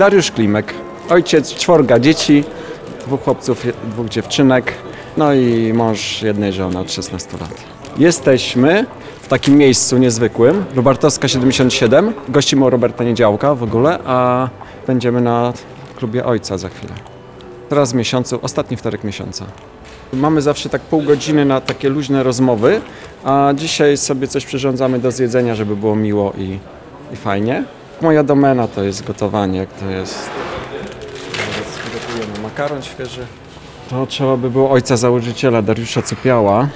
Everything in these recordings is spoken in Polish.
Dariusz Klimek, ojciec czworga dzieci, dwóch chłopców, dwóch dziewczynek, no i mąż jednej żony od 16 lat. Jesteśmy w takim miejscu niezwykłym, Robertowska 77. Gościmy u Roberta Niedziałka w ogóle, a będziemy na klubie ojca za chwilę. Raz w miesiącu, ostatni wtorek miesiąca. Mamy zawsze tak pół godziny na takie luźne rozmowy, a dzisiaj sobie coś przyrządzamy do zjedzenia, żeby było miło i, i fajnie. Moja domena to jest gotowanie, to jest... Przygotujemy makaron świeży. To trzeba by było ojca założyciela Dariusza Cupiała,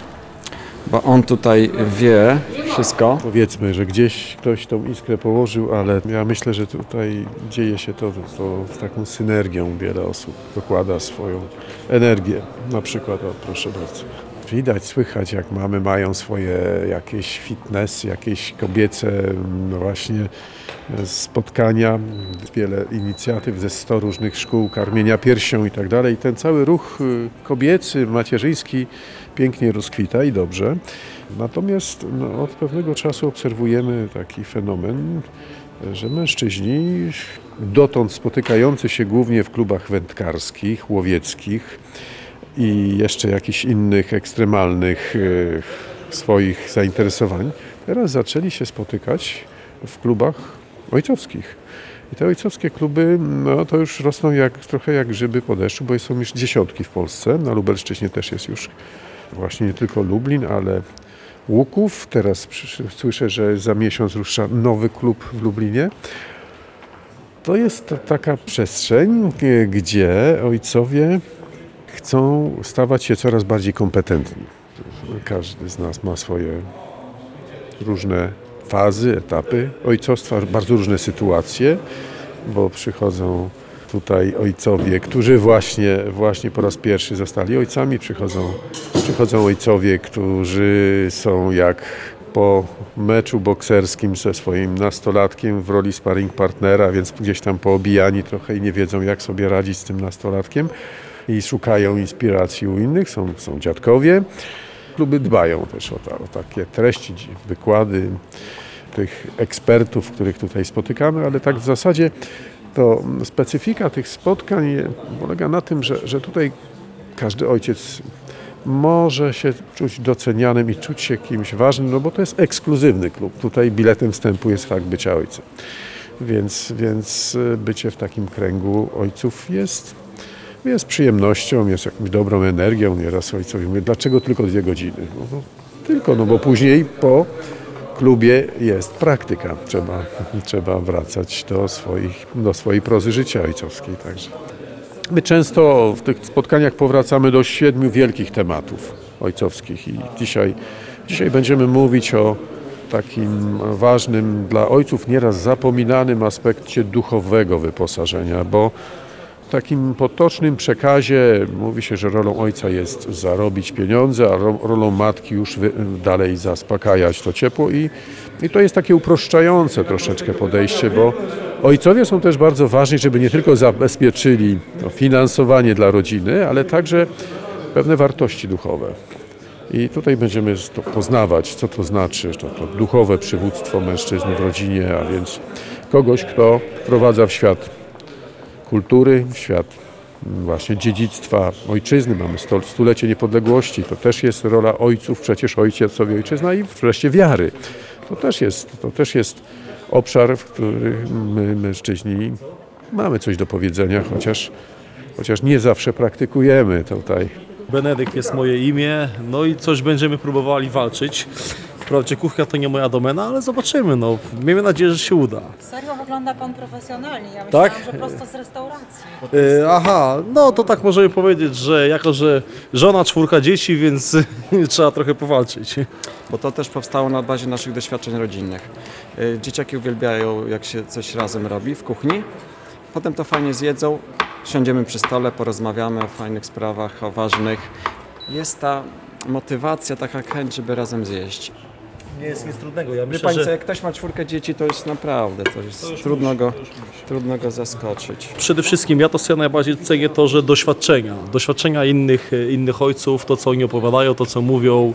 bo on tutaj wie wszystko. Powiedzmy, że gdzieś ktoś tą iskrę położył, ale ja myślę, że tutaj dzieje się to, to z taką synergią wiele osób dokłada swoją energię. Na przykład, o proszę bardzo. Widać, słychać, jak mamy mają swoje jakieś fitness, jakieś kobiece no właśnie spotkania, wiele inicjatyw ze 100 różnych szkół karmienia piersią i tak dalej. Ten cały ruch y, kobiecy, macierzyński pięknie rozkwita i dobrze. Natomiast no, od pewnego czasu obserwujemy taki fenomen, że mężczyźni, dotąd spotykający się głównie w klubach wędkarskich, łowieckich i jeszcze jakichś innych ekstremalnych e, swoich zainteresowań, teraz zaczęli się spotykać w klubach ojcowskich. I te ojcowskie kluby, no to już rosną jak, trochę jak grzyby po deszczu, bo są już dziesiątki w Polsce. Na Lubelszczyźnie też jest już właśnie nie tylko Lublin, ale Łuków. Teraz słyszę, że za miesiąc rusza nowy klub w Lublinie. To jest ta- taka przestrzeń, e, gdzie ojcowie chcą stawać się coraz bardziej kompetentni. Każdy z nas ma swoje różne fazy, etapy. Ojcostwa, bardzo różne sytuacje, bo przychodzą tutaj ojcowie, którzy właśnie, właśnie po raz pierwszy zostali ojcami, przychodzą, przychodzą ojcowie, którzy są jak po meczu bokserskim ze swoim nastolatkiem w roli sparring partnera, więc gdzieś tam poobijani trochę i nie wiedzą jak sobie radzić z tym nastolatkiem i szukają inspiracji u innych, są, są dziadkowie. Kluby dbają też o, ta, o takie treści, wykłady tych ekspertów, których tutaj spotykamy, ale tak w zasadzie to specyfika tych spotkań polega na tym, że, że tutaj każdy ojciec może się czuć docenianym i czuć się kimś ważnym, no bo to jest ekskluzywny klub. Tutaj biletem wstępu jest fakt bycia ojcem. Więc, więc y, bycie w takim kręgu ojców jest, jest przyjemnością, jest jakąś dobrą energią. Nieraz ojcowie mówią, dlaczego tylko dwie godziny? No, no, tylko, no bo później po klubie jest praktyka. Trzeba, trzeba wracać do, swoich, do swojej prozy życia ojcowskiej. Także. My często w tych spotkaniach powracamy do siedmiu wielkich tematów ojcowskich i dzisiaj, dzisiaj będziemy mówić o takim ważnym dla ojców nieraz zapominanym aspekcie duchowego wyposażenia, bo takim potocznym przekazie mówi się, że rolą ojca jest zarobić pieniądze, a ro- rolą matki już dalej zaspokajać to ciepło i, i to jest takie uproszczające troszeczkę podejście, bo ojcowie są też bardzo ważni, żeby nie tylko zabezpieczyli finansowanie dla rodziny, ale także pewne wartości duchowe. I tutaj będziemy poznawać, co to znaczy, to, to duchowe przywództwo mężczyzny w rodzinie, a więc kogoś, kto wprowadza w świat kultury, w świat właśnie dziedzictwa ojczyzny. Mamy stulecie niepodległości, to też jest rola ojców, przecież ojciec ojczyzna i wreszcie wiary. To też jest, to też jest obszar, w którym my mężczyźni mamy coś do powiedzenia, chociaż, chociaż nie zawsze praktykujemy tutaj. Benedykt jest moje imię, no i coś będziemy próbowali walczyć. Wprawdzie kuchnia to nie moja domena, ale zobaczymy, no. Miejmy nadzieję, że się uda. Serio wygląda pan profesjonalnie. Ja myślałam, Tak? że prosto z restauracji. E, aha, no to tak możemy powiedzieć, że jako, że żona, czwórka dzieci, więc trzeba trochę powalczyć. bo to też powstało na bazie naszych doświadczeń rodzinnych. Y, Dzieciaki uwielbiają, jak się coś razem robi w kuchni. Potem to fajnie zjedzą, siądziemy przy stole, porozmawiamy o fajnych sprawach, o ważnych. Jest ta motywacja, taka chęć, żeby razem zjeść. Nie jest nic trudnego. Ja myślę, Pani co, że jak ktoś ma czwórkę dzieci, to jest naprawdę, to jest trudno go, trudno go zaskoczyć. przede wszystkim ja to sobie najbardziej cenię to, że doświadczenia, doświadczenia innych, e, innych ojców, to co oni opowiadają, to co mówią,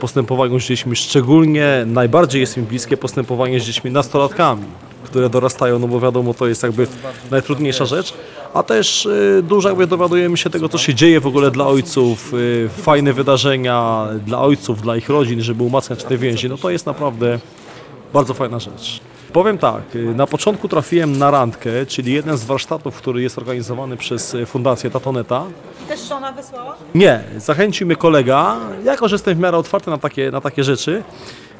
postępowanie z dziećmi, szczególnie. Najbardziej jest mi bliskie postępowanie z dziećmi nastolatkami, które dorastają, no bo wiadomo, to jest jakby najtrudniejsza rzecz, a też y, dużo jakby dowiadujemy się tego, co się dzieje w ogóle dla ojców, y, fajne wydarzenia dla ojców, dla ich rodzin, żeby umacniać te więzi, no to jest naprawdę bardzo fajna rzecz. Powiem tak, y, na początku trafiłem na randkę, czyli jeden z warsztatów, który jest organizowany przez Fundację Tatoneta. Też żona wysłała? Nie, zachęcił mnie kolega, jako że jestem w miarę otwarty na takie, na takie rzeczy,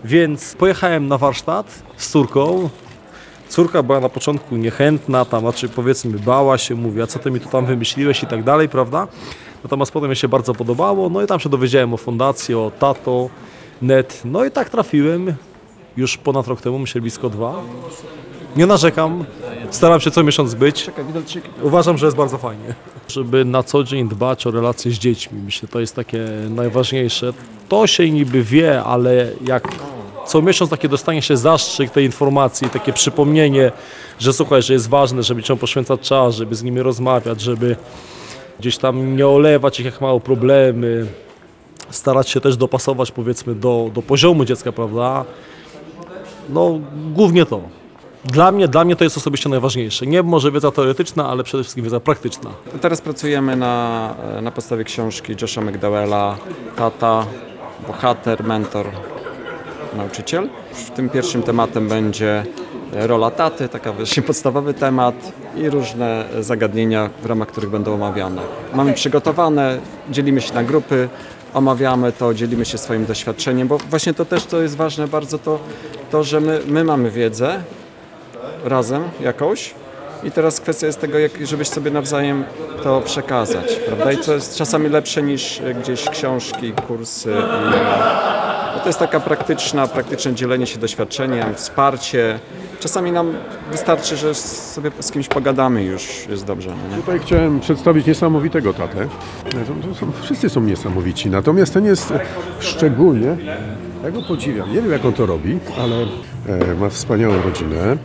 więc pojechałem na warsztat z córką. Córka była na początku niechętna, tam, znaczy powiedzmy bała się, mówi, a co ty mi tu tam wymyśliłeś i tak dalej, prawda? Natomiast potem mi się bardzo podobało, no i tam się dowiedziałem o fundacji, o tato, net, no i tak trafiłem już ponad rok temu, myślę blisko dwa. Nie narzekam, staram się co miesiąc być. Uważam, że jest bardzo fajnie. Żeby na co dzień dbać o relacje z dziećmi, myślę, to jest takie najważniejsze. To się niby wie, ale jak co miesiąc takie dostanie się zastrzyk tej informacji, takie przypomnienie, że słuchaj, że jest ważne, żeby cię poświęcać czas, żeby z nimi rozmawiać, żeby gdzieś tam nie olewać ich jak mało problemy, starać się też dopasować powiedzmy do, do poziomu dziecka, prawda? No głównie to. Dla mnie, dla mnie to jest osobiście najważniejsze. Nie może wiedza teoretyczna, ale przede wszystkim wiedza praktyczna. Teraz pracujemy na, na podstawie książki Josha McDowella, Tata, bohater, mentor, nauczyciel. W tym pierwszym tematem będzie rola taty, taka właśnie podstawowy temat i różne zagadnienia, w ramach których będą omawiane. Mamy przygotowane, dzielimy się na grupy, omawiamy to, dzielimy się swoim doświadczeniem, bo właśnie to też, co jest ważne bardzo, to, to że my, my mamy wiedzę razem jakąś i teraz kwestia jest tego, jak, żebyś sobie nawzajem to przekazać, prawda? I co jest czasami lepsze niż gdzieś książki, kursy i no to jest taka praktyczna, praktyczne dzielenie się doświadczeniem, wsparcie. Czasami nam wystarczy, że sobie z kimś pogadamy już jest dobrze. No? Tutaj chciałem przedstawić niesamowitego tatę. Wszyscy są niesamowici, natomiast ten jest szczególnie, ja go podziwiam. Nie wiem jak on to robi, ale e, ma wspaniałą rodzinę.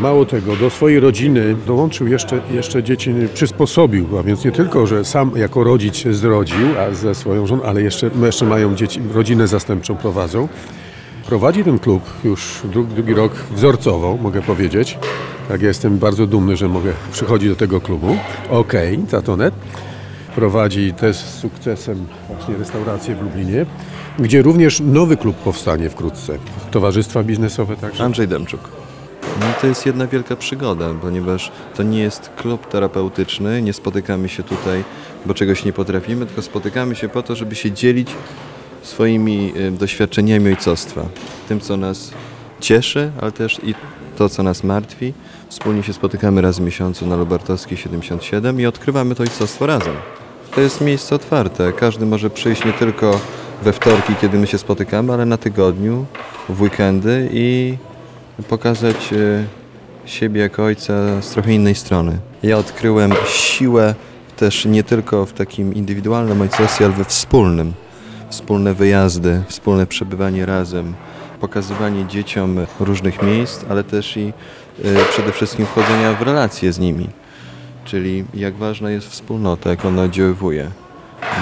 Mało tego, do swojej rodziny dołączył jeszcze, jeszcze dzieci, przysposobił, a więc nie tylko, że sam jako rodzic się zrodził a ze swoją żoną, ale jeszcze, jeszcze mają dzieci, rodzinę zastępczą prowadzą. Prowadzi ten klub już drugi, drugi rok wzorcowo, mogę powiedzieć. Tak, ja jestem bardzo dumny, że mogę przychodzić do tego klubu. Okej, Tatonet. Prowadzi też z sukcesem właśnie restaurację w Lublinie, gdzie również nowy klub powstanie wkrótce. Towarzystwa biznesowe także. Andrzej Demczuk. No to jest jedna wielka przygoda, ponieważ to nie jest klub terapeutyczny, nie spotykamy się tutaj, bo czegoś nie potrafimy, tylko spotykamy się po to, żeby się dzielić swoimi y, doświadczeniami ojcostwa. Tym, co nas cieszy, ale też i to, co nas martwi. Wspólnie się spotykamy raz w miesiącu na Lubartowskiej 77 i odkrywamy to ojcostwo razem. To jest miejsce otwarte. Każdy może przyjść nie tylko we wtorki, kiedy my się spotykamy, ale na tygodniu, w weekendy i pokazać e, siebie jako ojca z trochę innej strony. Ja odkryłem siłę też nie tylko w takim indywidualnym ojcostwie, ale we wspólnym. Wspólne wyjazdy, wspólne przebywanie razem, pokazywanie dzieciom różnych miejsc, ale też i e, przede wszystkim wchodzenia w relacje z nimi. Czyli jak ważna jest wspólnota, jak ona oddziaływuje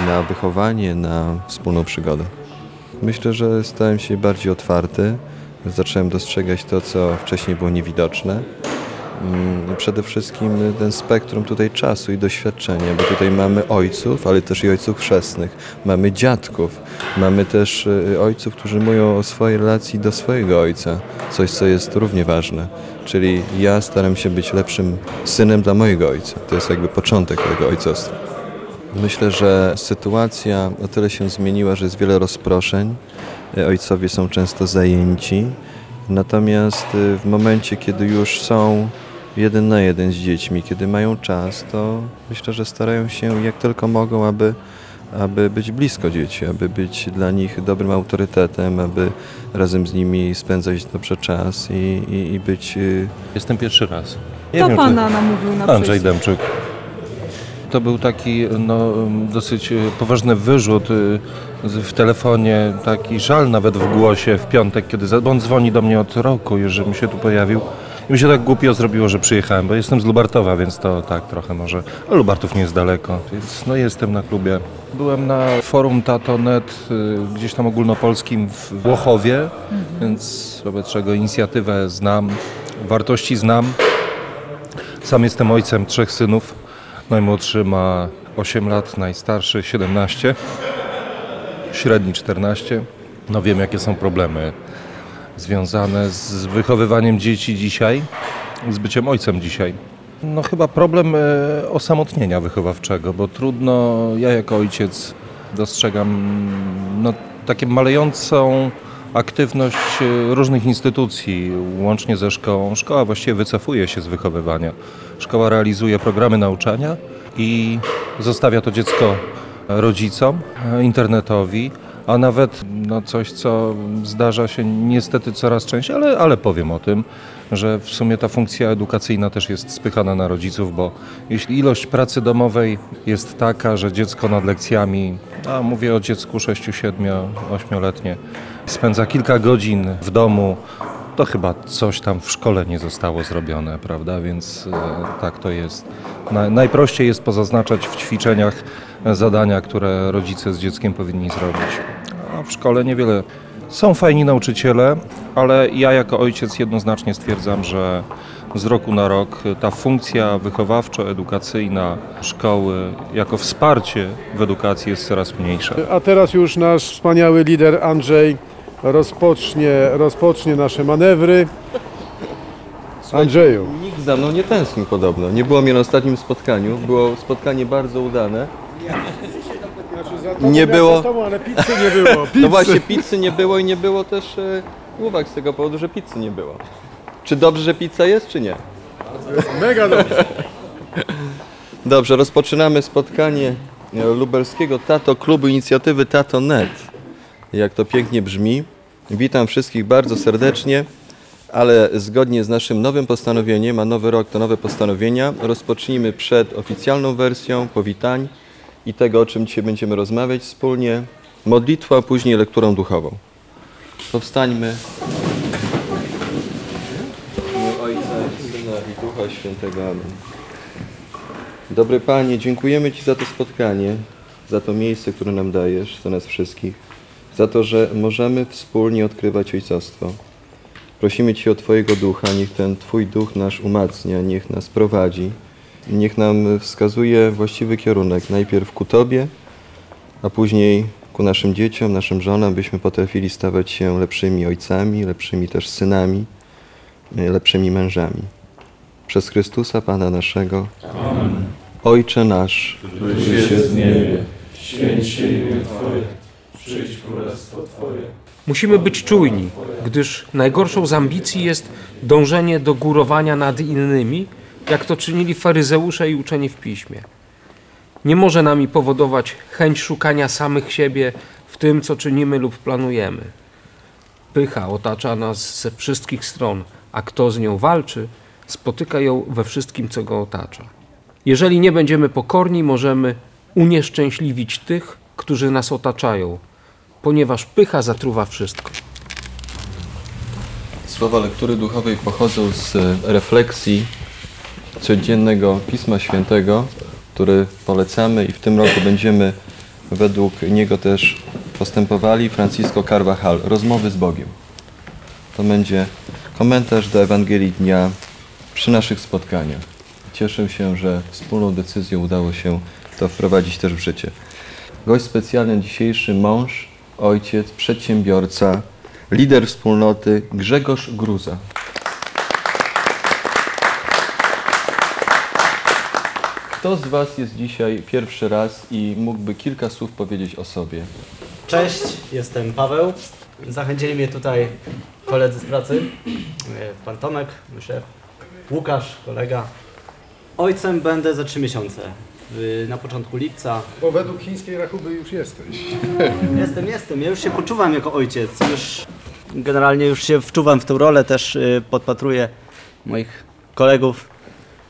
na wychowanie, na wspólną przygodę. Myślę, że stałem się bardziej otwarty, zacząłem dostrzegać to, co wcześniej było niewidoczne. Mm, Przede wszystkim ten spektrum tutaj czasu i doświadczenia, bo tutaj mamy ojców, ale też i ojców chrzestnych, mamy dziadków, mamy też y, ojców, którzy mówią o swojej relacji do swojego ojca, coś, co jest równie ważne. Czyli ja staram się być lepszym synem dla mojego ojca. To jest jakby początek tego ojcostwa. Myślę, że sytuacja o tyle się zmieniła, że jest wiele rozproszeń. E, Ojcowie są często zajęci. Natomiast e, w momencie, kiedy już są jeden na jeden z dziećmi, kiedy mają czas, to myślę, że starają się jak tylko mogą, aby, aby być blisko dzieci, aby być dla nich dobrym autorytetem, aby razem z nimi spędzać dobrze czas i, i, i być e, Jestem pierwszy raz. Kto pana namówił na Andrzej przyjście? Demczuk. To był taki no, dosyć e, poważny wyrzut z- w telefonie, taki żal nawet w głosie w piątek, kiedy bo on dzwoni do mnie od roku żebym się tu pojawił. I mi się tak głupio zrobiło, że przyjechałem, bo jestem z Lubartowa, więc to tak trochę może. A Lubartów nie jest daleko, więc no jestem na klubie. Byłem na forum Tato.net y, gdzieś tam ogólnopolskim w Włochowie, więc wobec czego inicjatywę znam, wartości znam. Sam jestem ojcem trzech synów. Najmłodszy ma 8 lat, najstarszy 17, średni 14. No wiem, jakie są problemy związane z wychowywaniem dzieci dzisiaj, z byciem ojcem dzisiaj. No chyba problem e, osamotnienia wychowawczego, bo trudno, ja jako ojciec dostrzegam no, takie malejącą aktywność e, różnych instytucji, łącznie ze szkołą. Szkoła właściwie wycofuje się z wychowywania. Szkoła realizuje programy nauczania i zostawia to dziecko rodzicom, e, internetowi, a nawet no, coś, co zdarza się niestety coraz częściej, ale, ale powiem o tym, że w sumie ta funkcja edukacyjna też jest spychana na rodziców, bo jeśli ilość pracy domowej jest taka, że dziecko nad lekcjami, a mówię o dziecku 6, 7, 8-letnie, spędza kilka godzin w domu, to chyba coś tam w szkole nie zostało zrobione, prawda? Więc e, tak to jest. Na, najprościej jest pozaznaczać w ćwiczeniach e, zadania, które rodzice z dzieckiem powinni zrobić. A w szkole niewiele. Są fajni nauczyciele, ale ja jako ojciec jednoznacznie stwierdzam, że z roku na rok ta funkcja wychowawczo-edukacyjna szkoły jako wsparcie w edukacji jest coraz mniejsza. A teraz już nasz wspaniały lider Andrzej rozpocznie, rozpocznie nasze manewry. Andrzeju. Nikt za mną nie tęsknił podobno. Nie było mnie na ostatnim spotkaniu. Było spotkanie bardzo udane. Nie było. ale pizzy nie było. No właśnie, pizzy nie było i nie było też e, uwag z tego powodu, że pizzy nie było. Czy dobrze, że pizza jest, czy nie? Mega dobrze. Dobrze, rozpoczynamy spotkanie e, lubelskiego Tato Klubu Inicjatywy Tato.net. Jak to pięknie brzmi. Witam wszystkich bardzo serdecznie, ale zgodnie z naszym nowym postanowieniem, a nowy rok to nowe postanowienia, rozpocznijmy przed oficjalną wersją powitań i tego, o czym dzisiaj będziemy rozmawiać wspólnie, modlitwą, a później lekturą duchową. Powstańmy. Ojca, Syna i Ducha Świętego. Amen. Dobry Panie, dziękujemy Ci za to spotkanie, za to miejsce, które nam dajesz, za nas wszystkich, za to, że możemy wspólnie odkrywać Ojcostwo. Prosimy Cię o Twojego Ducha, niech ten Twój Duch nas umacnia, niech nas prowadzi, niech nam wskazuje właściwy kierunek, najpierw ku Tobie, a później ku naszym dzieciom, naszym żonom, byśmy potrafili stawać się lepszymi ojcami, lepszymi też synami, lepszymi mężami. Przez Chrystusa Pana naszego. Ojcze nasz, Musimy być czujni, gdyż najgorszą z ambicji jest dążenie do górowania nad innymi, jak to czynili faryzeusze i uczeni w piśmie. Nie może nami powodować chęć szukania samych siebie w tym, co czynimy lub planujemy. Pycha otacza nas ze wszystkich stron, a kto z nią walczy, spotyka ją we wszystkim, co go otacza. Jeżeli nie będziemy pokorni, możemy unieszczęśliwić tych, którzy nas otaczają, ponieważ pycha zatruwa wszystko. Słowa lektury duchowej pochodzą z e, refleksji codziennego Pisma Świętego, który polecamy i w tym roku będziemy według niego też postępowali. Francisco Carvajal, Rozmowy z Bogiem. To będzie komentarz do Ewangelii Dnia przy naszych spotkaniach. Cieszę się, że wspólną decyzją udało się to wprowadzić też w życie. Gość specjalny dzisiejszy mąż, ojciec, przedsiębiorca, lider wspólnoty Grzegorz Gruza. Kto z Was jest dzisiaj pierwszy raz i mógłby kilka słów powiedzieć o sobie? Cześć, jestem Paweł. Zachęcili mnie tutaj koledzy z pracy. Pan Tomek, mój szef. Łukasz, kolega. Ojcem będę za trzy miesiące. Y, Na początku lipca. Bo według chińskiej rachuby już jesteś. Jestem, jestem. Ja już się poczuwam jako ojciec. Już generalnie już się wczuwam w tę rolę. Też y, podpatruję moich kolegów.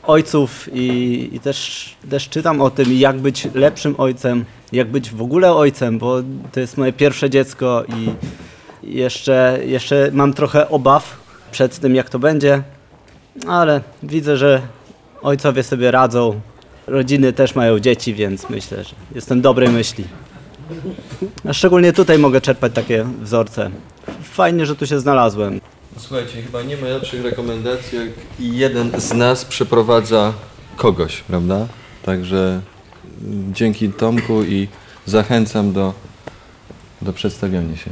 ojców i, i też, też czytam o tym, jak być lepszym ojcem, jak być w ogóle ojcem, bo to jest moje pierwsze dziecko i jeszcze, jeszcze mam trochę obaw przed tym, jak to będzie, ale widzę, że ojcowie sobie radzą. Rodziny też mają dzieci, więc myślę, że jestem dobrej myśli. A szczególnie tutaj mogę czerpać takie wzorce. Fajnie, że tu się znalazłem. Słuchajcie, chyba nie ma lepszych rekomendacji, jak jeden z nas przeprowadza kogoś, prawda? Także mm, dzięki Tomku i zachęcam do, do przedstawiania się.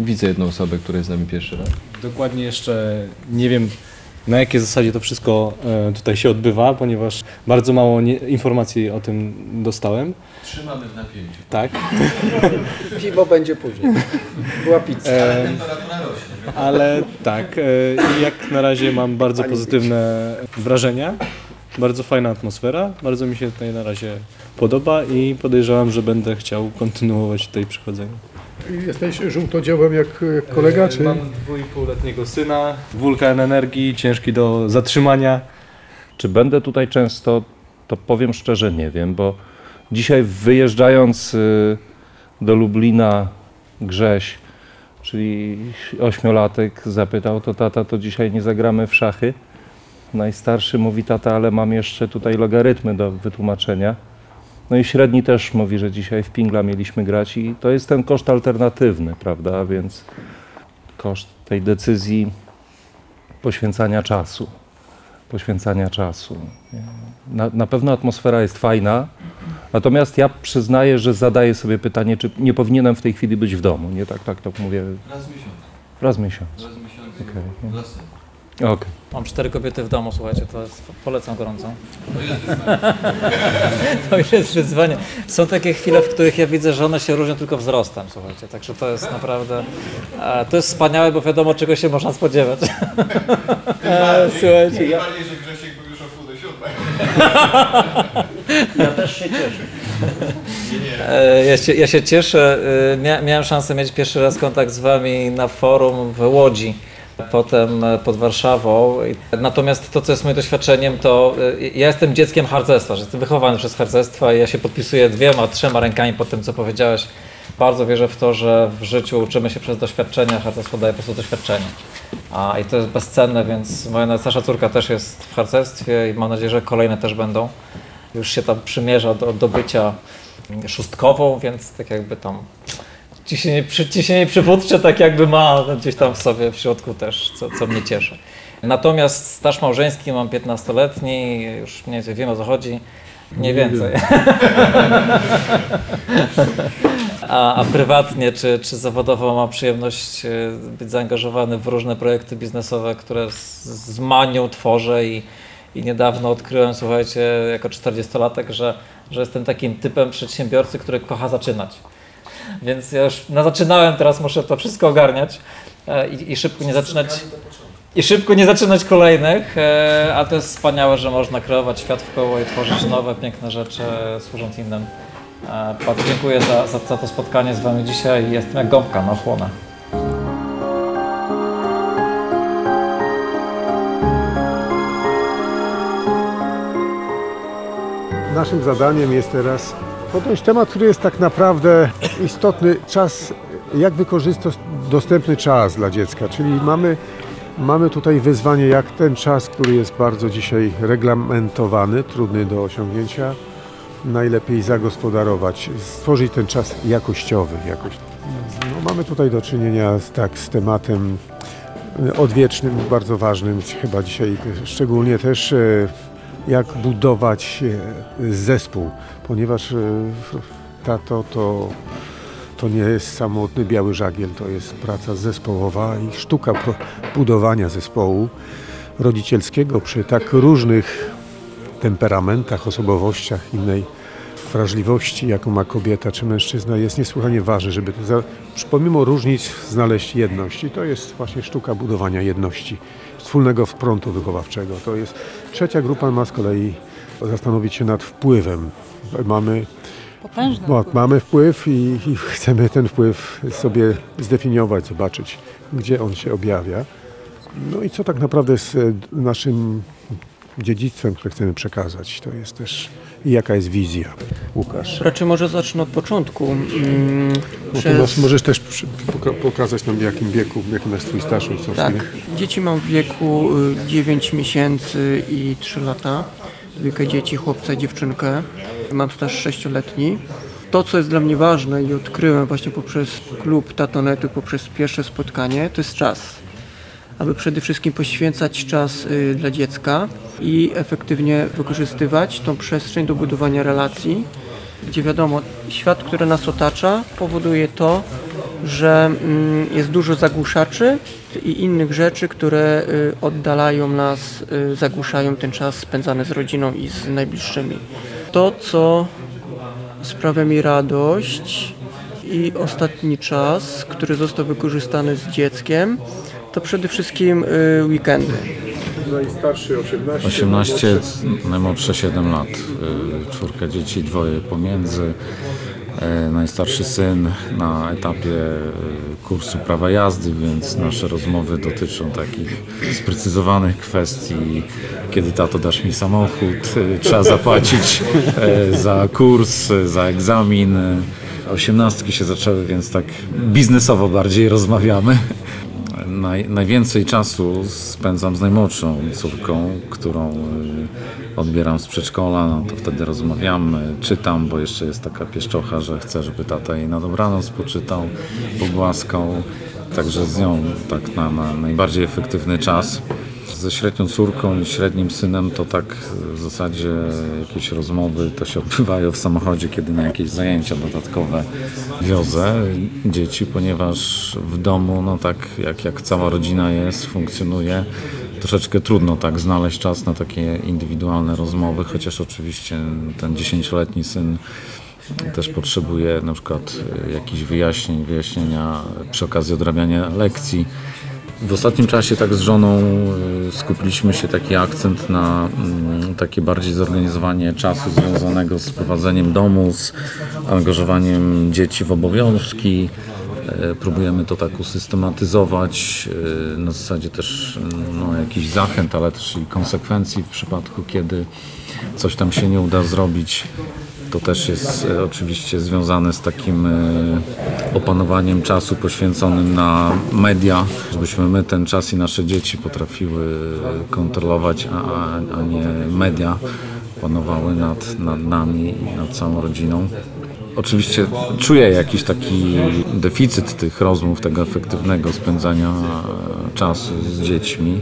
Widzę jedną osobę, która jest z nami pierwszy raz. Dokładnie jeszcze nie wiem na jakiej zasadzie to wszystko e, tutaj się odbywa, ponieważ bardzo mało nie, informacji o tym dostałem. Trzymamy w napięciu. Tak, Piwo będzie później. Była pizza. e, Temperatura rośnie. ale tak. E, i jak na razie mam bardzo pozytywne wrażenia. Bardzo fajna atmosfera. Bardzo mi się tutaj na razie podoba i podejrzewam, że będę chciał kontynuować tutaj przychodzenie. Jesteś żółtodziołem jak kolega, czy? Mam dwójpółletniego syna, wulkan energii, ciężki do zatrzymania. Czy będę tutaj często, to powiem szczerze, nie wiem, bo dzisiaj wyjeżdżając y, do Lublina Grześ, czyli ośmiolatek, zapytał, to tata, to dzisiaj nie zagramy w szachy? Najstarszy mówi, tata, ale mam jeszcze tutaj logarytmy do wytłumaczenia. No i średni też mówi, że dzisiaj w pingla mieliśmy grać i to jest ten koszt alternatywny, prawda? Więc koszt tej decyzji poświęcania czasu. Poświęcania czasu. Na, na pewno atmosfera jest fajna, natomiast ja przyznaję, że zadaję sobie pytanie, czy nie powinienem w tej chwili być w domu. Nie tak, tak, tak mówię. Raz w miesiącu. Raz w miesiąc. Raz w miesiącu. Okej. Okej. Mam cztery kobiety w domu, słuchajcie, to jest, polecam gorąco. To już jest wyzwanie. Są takie chwile, w których ja widzę, że one się różnią tylko wzrostem, słuchajcie, także to jest naprawdę, e, to jest wspaniałe, bo wiadomo, czego się można spodziewać. Słuchajcie, ja, Bardziej, że Grzesiek był już o pół do siódmej. e, ja, się, ja się cieszę, e, mia, miałem szansę mieć pierwszy raz kontakt z wami na forum w Łodzi. Potem e, pod Warszawą. Natomiast to, co jest moim doświadczeniem, to e, ja jestem dzieckiem harcerstwa, że jestem wychowany przez harcerstwa i ja się podpisuję dwiema, trzema rękami po tym, co powiedziałeś. Bardzo wierzę w to, że w życiu uczymy się przez doświadczenia, harcerstwo daje po prostu doświadczenie. A, I to jest bezcenne, więc moja najstarsza córka też jest w harcerstwie i mam nadzieję, że kolejne też będą. Już się tam przymierza do, do bycia szóstkową, więc tak jakby tam ciśnienie, ciśnienie przywódcze tak jakby ma gdzieś tam w sobie w środku też, co, co mnie cieszy. Natomiast staż małżeński mam 15-letni, już mniej więcej wiem o co chodzi, nie więcej. A, a prywatnie czy, czy zawodowo mam przyjemność e, być zaangażowany w różne projekty biznesowe, które z, z manią tworzę i, i niedawno odkryłem, słuchajcie, jako 40-latek, że, że jestem takim typem przedsiębiorcy, który kocha zaczynać. Więc ja już no, zaczynałem, teraz muszę to wszystko ogarniać e, i, i szybko nie zaczynać. I szybko nie zaczynać kolejnych, e, a to jest wspaniałe, że można kreować świat w koło i tworzyć nowe, piękne rzeczy, e, służąc innym. Bardzo dziękuję za, za, za to spotkanie z Wami dzisiaj. Jestem jak gąbka na ochłonę. Naszym zadaniem jest teraz podjąć temat, który jest tak naprawdę istotny. Czas, jak wykorzystać dostępny czas dla dziecka. Czyli mamy, mamy tutaj wyzwanie, jak ten czas, który jest bardzo dzisiaj reglamentowany, trudny do osiągnięcia, najlepiej zagospodarować, stworzyć ten czas jakościowy. Jakoś. No, mamy tutaj do czynienia z, tak, z tematem odwiecznym, bardzo ważnym, chyba dzisiaj szczególnie też e, jak budować e, zespół, ponieważ e, tato to, to nie jest samotny biały żagiel, to jest praca zespołowa i sztuka budowania zespołu rodzicielskiego przy tak różnych temperamentach, osobowościach, innej wrażliwości, jaką ma kobieta czy mężczyzna, jest niesłychanie ważny, żeby za, pomimo różnic znaleźć jedność. I to jest właśnie sztuka budowania jedności, wspólnego frontu wychowawczego. To jest trzecia grupa ma z kolei zastanowić się nad wpływem. Mamy Potężny. no, mamy wpływ i, i chcemy ten wpływ sobie zdefiniować, zobaczyć, gdzie on się objawia. No i co tak naprawdę jest naszym dziedzictwem, które chcemy przekazać. To jest też i jaka jest wizja. Łukasz. Raczej może zacznę od początku. Mm, przez- Możesz, możesz też przy- poka- pokazać nam w jakim wieku, jaki jest twój ojcowski. Tak, nie? dzieci mam w wieku y, 9 miesięcy i 3 lata. Dwójkę dzieci, chłopca i dziewczynkę. Mam staż 6-letni. To, co jest dla mnie ważne i odkryłem właśnie poprzez klub Tatonetu, poprzez pierwsze spotkanie, to jest czas. Aby przede wszystkim poświęcać czas y, dla dziecka i efektywnie wykorzystywać tą przestrzeń do budowania relacji, gdzie wiadomo, świat, który nas otacza, powoduje to, że mm, jest dużo zagłuszaczy i innych rzeczy, które y, oddalają nas, y, zagłuszają ten czas spędzany z rodziną i z najbliższymi. To, co sprawia mi radość i ostatni czas, który został wykorzystany z dzieckiem, to przede wszystkim y, weekendy. Najstarszy 18. 18, najmłodsze 7 lat, y, czwórka dzieci, dwoje pomiędzy. Y, Najstarszy syn na etapie y, kursu prawa jazdy, więc nasze rozmowy dotyczą takich sprecyzowanych kwestii. Kiedy tato dasz mi samochód, trzeba zapłacić za kurs, za egzamin. Osiemnastki się zaczęły, więc tak biznesowo bardziej rozmawiamy. Naj, najwięcej czasu spędzam z najmłodszą córką, którą y, odbieram z przedszkola, no to wtedy rozmawiamy, czytam, bo jeszcze jest taka pieszczocha, że chce, żeby tata jej na dobranoc poczytał, pogłaskał, także z nią tak na, na najbardziej efektywny czas. Ze średnią córką i średnim synem to tak w zasadzie jakieś rozmowy to się odbywają w samochodzie, kiedy na jakieś zajęcia dodatkowe wiozę dzieci, ponieważ w domu, no tak jak, jak cała rodzina jest, funkcjonuje, troszeczkę trudno tak znaleźć czas na takie indywidualne rozmowy, chociaż oczywiście ten dziesięcioletni syn też potrzebuje na przykład jakichś wyjaśnień, wyjaśnienia przy okazji odrabiania lekcji. W ostatnim czasie tak z żoną y, skupiliśmy się taki akcent na mm, takie bardziej zorganizowanie czasu związanego z prowadzeniem domu, z angażowaniem dzieci w obowiązki. Y, Próbujemy to tak usystematyzować y, na zasadzie też no, jakichś zachęt, ale też i konsekwencji w przypadku, kiedy coś tam się nie uda zrobić. To też jest e, oczywiście związane z takim e, opanowaniem czasu poświęconym na media, żebyśmy my ten czas i nasze dzieci potrafiły kontrolować, a, a- nie media panowały nad, nad nami i nad całą rodziną. Oczywiście czuję jakiś taki deficyt tych rozmów, tego efektywnego spędzania e, czasu z dziećmi.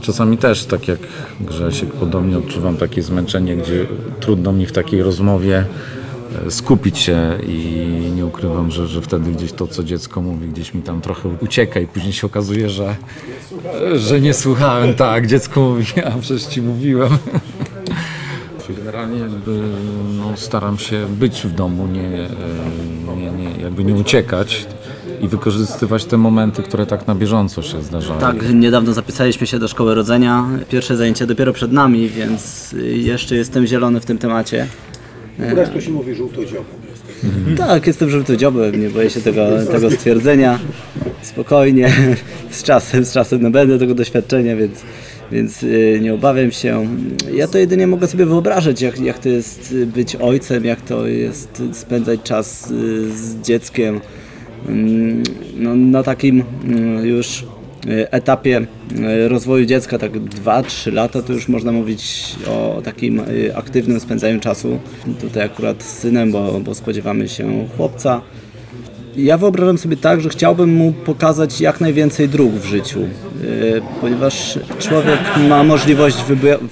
Czasami też, tak jak Grzesiek, podobnie odczuwam takie zmęczenie, gdzie trudno mi w takiej rozmowie e, skupić się i nie ukrywam, że, że wtedy gdzieś to, co dziecko mówi, gdzieś mi tam trochę ucieka i później się okazuje, że, że nie słuchałem. Tak, dziecko mówi, a przecież ci mówiłem. Generalnie jakby, no, staram się być w domu, nie, e, nie, nie, jakby nie uciekać i wykorzystywać te momenty, które tak na bieżąco się zdarzają. Tak, niedawno zapisaliśmy się do szkoły rodzenia. Pierwsze zajęcie dopiero przed nami, więc y, jeszcze jestem zielony w tym temacie. U nas to się mówi żółtodziobem. Tak, jestem żółtodziobem, nie boję się tego, tego stwierdzenia. Spokojnie, z czasem, z czasem nabędę tego doświadczenia, więc, więc y, nie obawiam się. Ja to jedynie mogę sobie wyobrażać, jak, jak to jest y, być ojcem, jak to jest spędzać czas z dzieckiem no, na takim mm, już y, etapie y, rozwoju dziecka, tak 2-3 lata, to już można mówić o takim y, aktywnym spędzaniu czasu. Tutaj akurat z synem, bo, bo spodziewamy się chłopca. Ja wyobrażam sobie tak, że chciałbym mu pokazać jak najwięcej dróg w życiu, ponieważ człowiek ma możliwość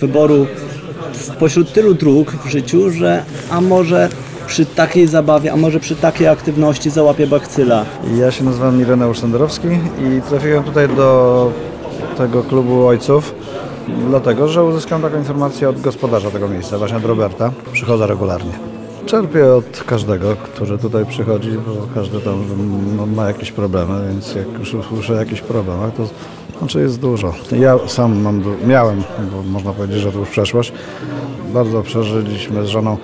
wyboru spośród tylu dróg w życiu, że a może przy takiej zabawie, a może przy takiej aktywności załapie bakcyla. Ja się nazywam Ireneusz Sanderowski i trafiłem tutaj do tego klubu ojców dlatego, że uzyskałem taką informację od gospodarza tego miejsca, właśnie od Roberta. Przychodzę regularnie. Czerpię od każdego, który tutaj przychodzi, bo każdy tam no, ma jakieś problemy, więc jak już usłyszę o jakichś problemach, to znaczy jest dużo. Ja sam mam, miałem, bo można powiedzieć, że to już przeszłość. Bardzo przeżyliśmy z żoną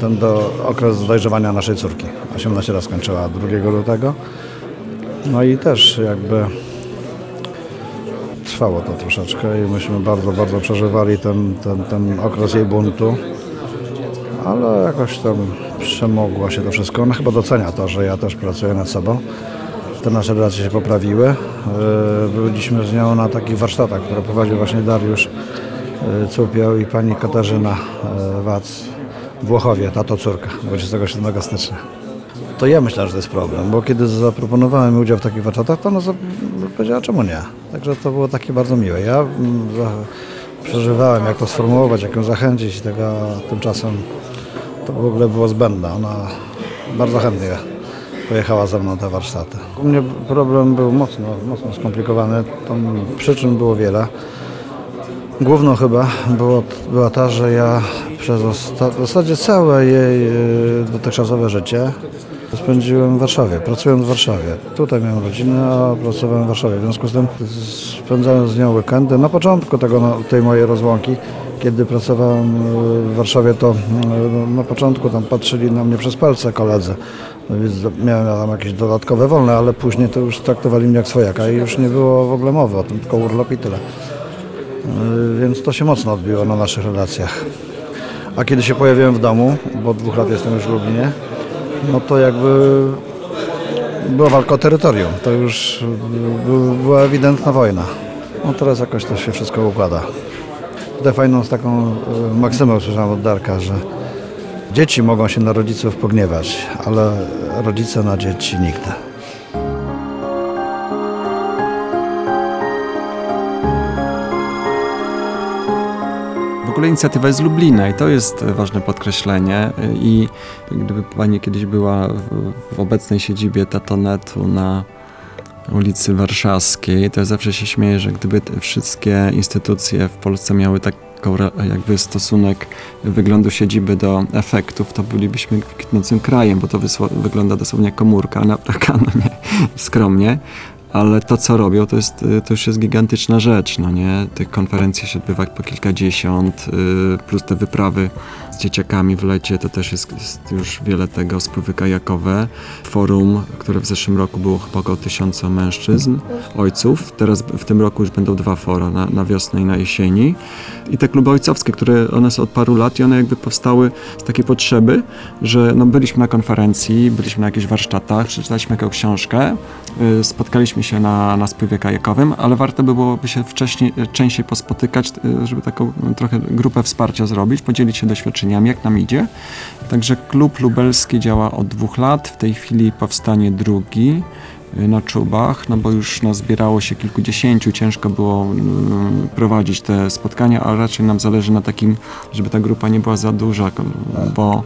ten do, okres dojrzewania naszej córki. 18 lat skończyła 2 lutego. No i też jakby trwało to troszeczkę i myśmy bardzo, bardzo przeżywali ten, ten, ten okres jej buntu. Ale jakoś tam przemogło się to wszystko. Ona chyba docenia to, że ja też pracuję nad sobą. Te nasze relacje się poprawiły. Yy, Byliśmy z nią na takich warsztatach, które prowadził właśnie Dariusz yy, Cupioł i pani Katarzyna Wac Włochowie, tato córka, 27 stycznia. To ja myślę, że to jest problem, bo kiedy zaproponowałem udział w takich warsztatach, to ona powiedziała, czemu nie. Także to było takie bardzo miłe. Ja mm, przeżywałem, jak to sformułować, jak ją zachęcić tego tymczasem to w ogóle było zbędne. Ona bardzo chętnie pojechała ze mną na te warsztaty. U mnie problem był mocno, mocno skomplikowany. Tam przyczyn było wiele. Główną chyba było, była ta, że ja przez osta- w zasadzie całe jej y, dotychczasowe życie spędziłem w Warszawie, pracując w Warszawie. Tutaj miałem rodzinę, a pracowałem w Warszawie. W związku z tym spędzałem z nią weekendy. Na początku tego, no, tej mojej rozłąki, kiedy pracowałem y, w Warszawie, to y, na początku tam patrzyli na mnie przez palce koledzy. No więc miałem tam jakieś dodatkowe wolne, ale później to już traktowali mnie jak swojaka i już nie było w ogóle mowy o tym, tylko urlop i tyle. Y, Więc to się mocno odbiło na naszych relacjach. A kiedy się pojawiłem w domu, bo od dwóch lat jestem już w Lublinie, no to jakby była walka o terytorium. To już by- była ewidentna wojna. No teraz jakoś to się wszystko układa. Tutaj fajną z taką y, maksymę usłyszałem od Darka, że dzieci mogą się na rodziców pogniewać, ale rodzice na dzieci nigdy. Ogóle inicjatywa jest z Lublina i to jest e, ważne podkreślenie. I gdyby Pani kiedyś była w, obecnej siedzibie Tatonetu na ulicy Warszawskiej, to ja zawsze się śmieję, że gdyby te wszystkie instytucje w Polsce miały taką re- jakby stosunek wyglądu siedziby do efektów, to bylibyśmy kwitnącym krajem, bo to wygląda dosłownie jak komórka, na, taka no nie, skromnie. Ale to, co robią, to, jest, y, to już jest gigantyczna rzecz, no nie? Tych konferencji się odbywa po kilkadziesiąt, y, plus te wyprawy z dzieciakami w lecie, to też jest, jest już wiele tego, spływy kajakowe. Forum, które w zeszłym roku było chyba około tysiąca mężczyzn, ojców. Teraz w tym roku już będą dwa fora, na, na wiosnę i na jesieni. I te kluby ojcowskie, które one są od paru lat i one jakby powstały z takiej potrzeby, że no byliśmy na konferencji, byliśmy na jakichś warsztatach, przeczytaliśmy jakąś książkę, y, spotkaliśmy się na, na spływie kajakowym, ale warto by byłoby się wcześniej, częściej pospotykać, y, żeby taką trochę grupę wsparcia zrobić, podzielić się doświadczeniami, jak nam idzie. Także klub lubelski działa od dwóch lat, w tej chwili powstanie drugi y, na czubach, no bo już no, zbierało się kilkudziesięciu, ciężko było mm, prowadzić te spotkania, ale raczej nam zależy na takim, żeby ta grupa nie była za duża, bo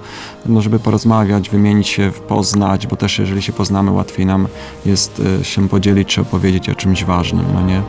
no, żeby porozmawiać, wymienić się, poznać, bo też jeżeli się poznamy, łatwiej nam jest y, się podzielić czy opowiedzieć o czymś ważnym, no nie?